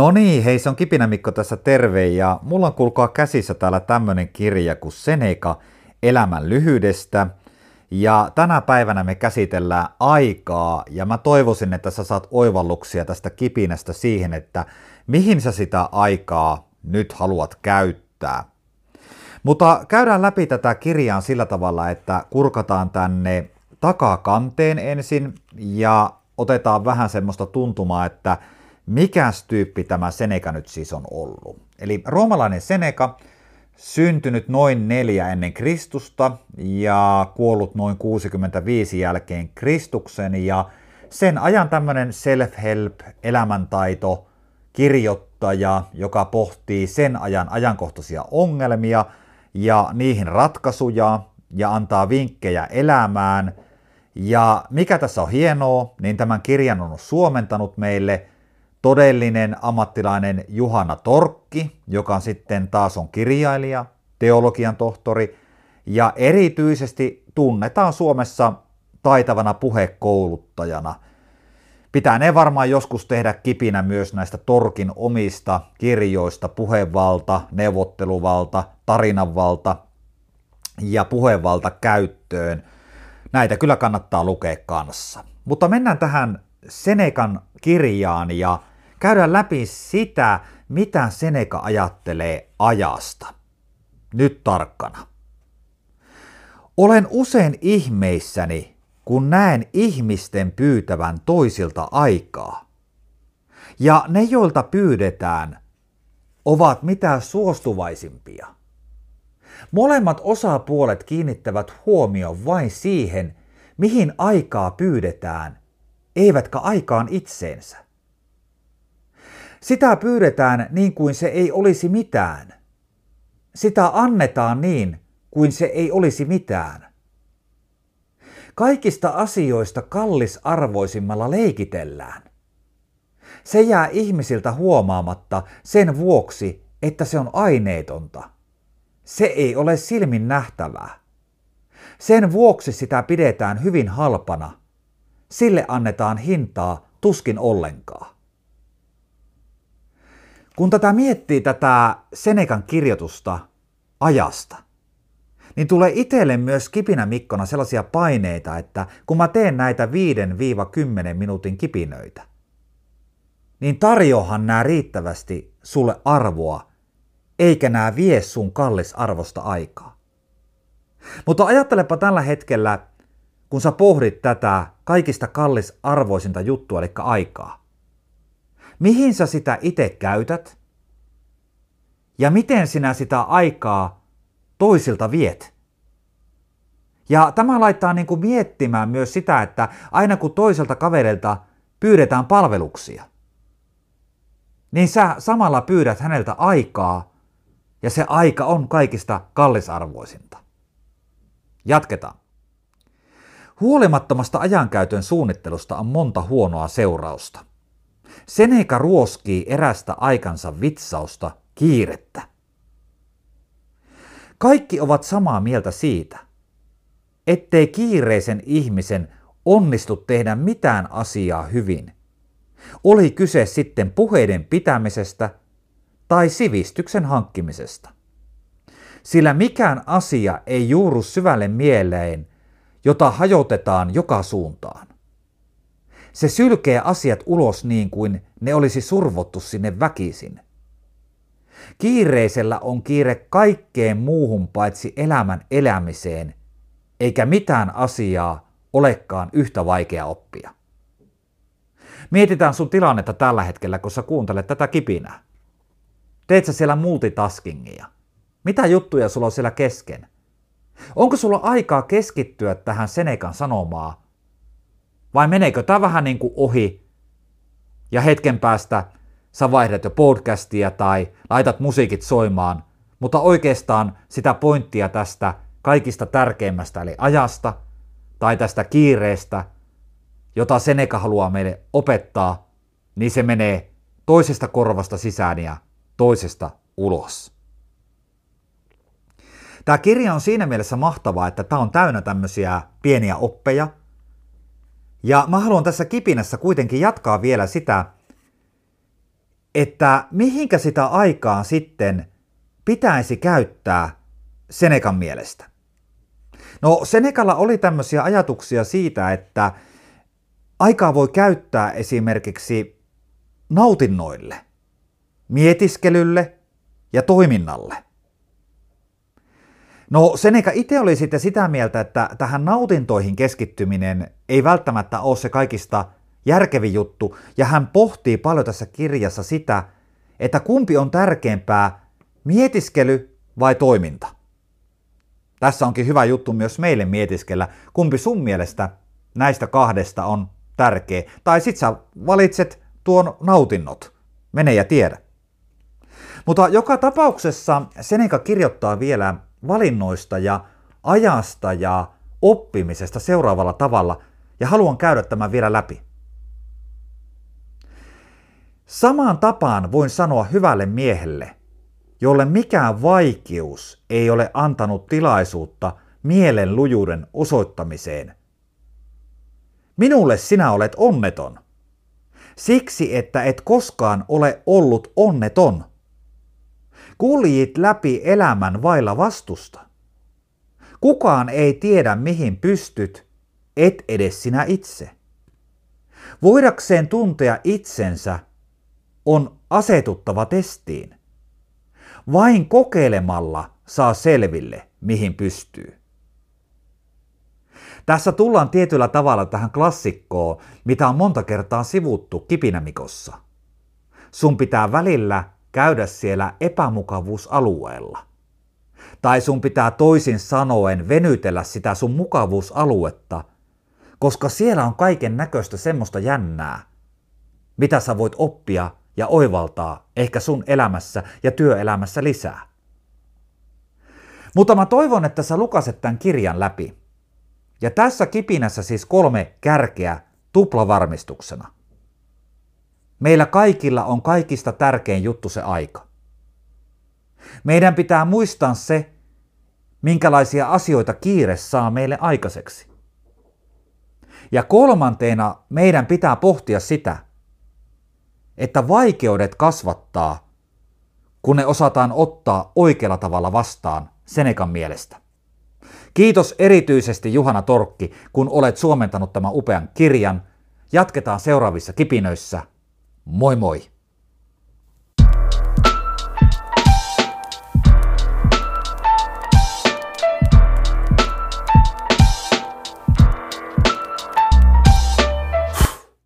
No niin, hei se on Kipinä Mikko tässä terve ja mulla on kuulkaa käsissä täällä tämmönen kirja kuin Seneca elämän lyhyydestä. Ja tänä päivänä me käsitellään aikaa ja mä toivoisin, että sä saat oivalluksia tästä kipinästä siihen, että mihin sä sitä aikaa nyt haluat käyttää. Mutta käydään läpi tätä kirjaa sillä tavalla, että kurkataan tänne takakanteen ensin ja otetaan vähän semmoista tuntumaa, että mikäs tyyppi tämä Seneca nyt siis on ollut. Eli roomalainen Seneca, syntynyt noin neljä ennen Kristusta ja kuollut noin 65 jälkeen Kristuksen ja sen ajan tämmöinen self-help, elämäntaito, kirjoittaja, joka pohtii sen ajan ajankohtaisia ongelmia ja niihin ratkaisuja ja antaa vinkkejä elämään. Ja mikä tässä on hienoa, niin tämän kirjan on suomentanut meille todellinen ammattilainen Juhana Torkki, joka sitten taas on kirjailija, teologian tohtori ja erityisesti tunnetaan Suomessa taitavana puhekouluttajana. Pitää ne varmaan joskus tehdä kipinä myös näistä Torkin omista kirjoista, puhevalta, neuvotteluvalta, tarinanvalta ja puhevalta käyttöön. Näitä kyllä kannattaa lukea kanssa. Mutta mennään tähän Senekan kirjaan ja käydään läpi sitä, mitä Seneca ajattelee ajasta. Nyt tarkkana. Olen usein ihmeissäni, kun näen ihmisten pyytävän toisilta aikaa. Ja ne, joilta pyydetään, ovat mitä suostuvaisimpia. Molemmat osapuolet kiinnittävät huomion vain siihen, mihin aikaa pyydetään, eivätkä aikaan itseensä. Sitä pyydetään niin kuin se ei olisi mitään. Sitä annetaan niin kuin se ei olisi mitään. Kaikista asioista kallisarvoisimmalla leikitellään. Se jää ihmisiltä huomaamatta sen vuoksi, että se on aineetonta. Se ei ole silmin nähtävää. Sen vuoksi sitä pidetään hyvin halpana. Sille annetaan hintaa tuskin ollenkaan. Kun tätä miettii tätä Senekan kirjoitusta ajasta, niin tulee itselle myös kipinä mikkona sellaisia paineita, että kun mä teen näitä 5-10 minuutin kipinöitä, niin tarjoahan nämä riittävästi sulle arvoa, eikä nämä vie sun kallis arvosta aikaa. Mutta ajattelepa tällä hetkellä, kun sä pohdit tätä kaikista kallis arvoisinta juttua, eli aikaa. Mihin sä sitä itse käytät? Ja miten sinä sitä aikaa toisilta viet? Ja tämä laittaa niin kuin miettimään myös sitä, että aina kun toiselta kaverilta pyydetään palveluksia, niin sä samalla pyydät häneltä aikaa, ja se aika on kaikista kallisarvoisinta. Jatketaan. Huolimattomasta ajankäytön suunnittelusta on monta huonoa seurausta. Seneca ruoskii erästä aikansa vitsausta kiirettä. Kaikki ovat samaa mieltä siitä, ettei kiireisen ihmisen onnistu tehdä mitään asiaa hyvin. Oli kyse sitten puheiden pitämisestä tai sivistyksen hankkimisesta. Sillä mikään asia ei juuru syvälle mieleen, jota hajotetaan joka suuntaan. Se sylkee asiat ulos niin kuin ne olisi survottu sinne väkisin. Kiireisellä on kiire kaikkeen muuhun paitsi elämän elämiseen, eikä mitään asiaa olekaan yhtä vaikea oppia. Mietitään sun tilannetta tällä hetkellä, kun sä kuuntelet tätä kipinää. Teet sä siellä multitaskingia? Mitä juttuja sulla on siellä kesken? Onko sulla aikaa keskittyä tähän Senekan sanomaa vai meneekö tämä vähän niin kuin ohi ja hetken päästä sä vaihdat jo podcastia tai laitat musiikit soimaan, mutta oikeastaan sitä pointtia tästä kaikista tärkeimmästä eli ajasta tai tästä kiireestä, jota Seneca haluaa meille opettaa, niin se menee toisesta korvasta sisään ja toisesta ulos. Tämä kirja on siinä mielessä mahtavaa, että tämä on täynnä tämmöisiä pieniä oppeja – ja mä haluan tässä kipinässä kuitenkin jatkaa vielä sitä, että mihinkä sitä aikaa sitten pitäisi käyttää Senekan mielestä. No Senekalla oli tämmöisiä ajatuksia siitä, että aikaa voi käyttää esimerkiksi nautinnoille, mietiskelylle ja toiminnalle. No Seneca itse oli sitten sitä mieltä, että tähän nautintoihin keskittyminen ei välttämättä ole se kaikista järkevin juttu, ja hän pohtii paljon tässä kirjassa sitä, että kumpi on tärkeämpää, mietiskely vai toiminta. Tässä onkin hyvä juttu myös meille mietiskellä, kumpi sun mielestä näistä kahdesta on tärkeä. Tai sit sä valitset tuon nautinnot. Mene ja tiedä. Mutta joka tapauksessa Seneca kirjoittaa vielä valinnoista ja ajasta ja oppimisesta seuraavalla tavalla, ja haluan käydä tämän vielä läpi. Samaan tapaan voin sanoa hyvälle miehelle, jolle mikään vaikeus ei ole antanut tilaisuutta mielen lujuuden osoittamiseen. Minulle sinä olet onneton. Siksi, että et koskaan ole ollut onneton. Kuljit läpi elämän vailla vastusta. Kukaan ei tiedä, mihin pystyt, et edes sinä itse. Voidakseen tuntea itsensä on asetuttava testiin. Vain kokeilemalla saa selville, mihin pystyy. Tässä tullaan tietyllä tavalla tähän klassikkoon, mitä on monta kertaa sivuttu kipinämikossa. Sun pitää välillä käydä siellä epämukavuusalueella. Tai sun pitää toisin sanoen venytellä sitä sun mukavuusaluetta, koska siellä on kaiken näköistä semmoista jännää, mitä sä voit oppia ja oivaltaa ehkä sun elämässä ja työelämässä lisää. Mutta mä toivon, että sä lukaset tämän kirjan läpi. Ja tässä kipinässä siis kolme kärkeä tuplavarmistuksena. Meillä kaikilla on kaikista tärkein juttu se aika. Meidän pitää muistaa se, minkälaisia asioita kiire saa meille aikaiseksi. Ja kolmanteena meidän pitää pohtia sitä, että vaikeudet kasvattaa, kun ne osataan ottaa oikealla tavalla vastaan Senekan mielestä. Kiitos erityisesti Juhana Torkki, kun olet suomentanut tämän upean kirjan. Jatketaan seuraavissa kipinöissä. Moi moi!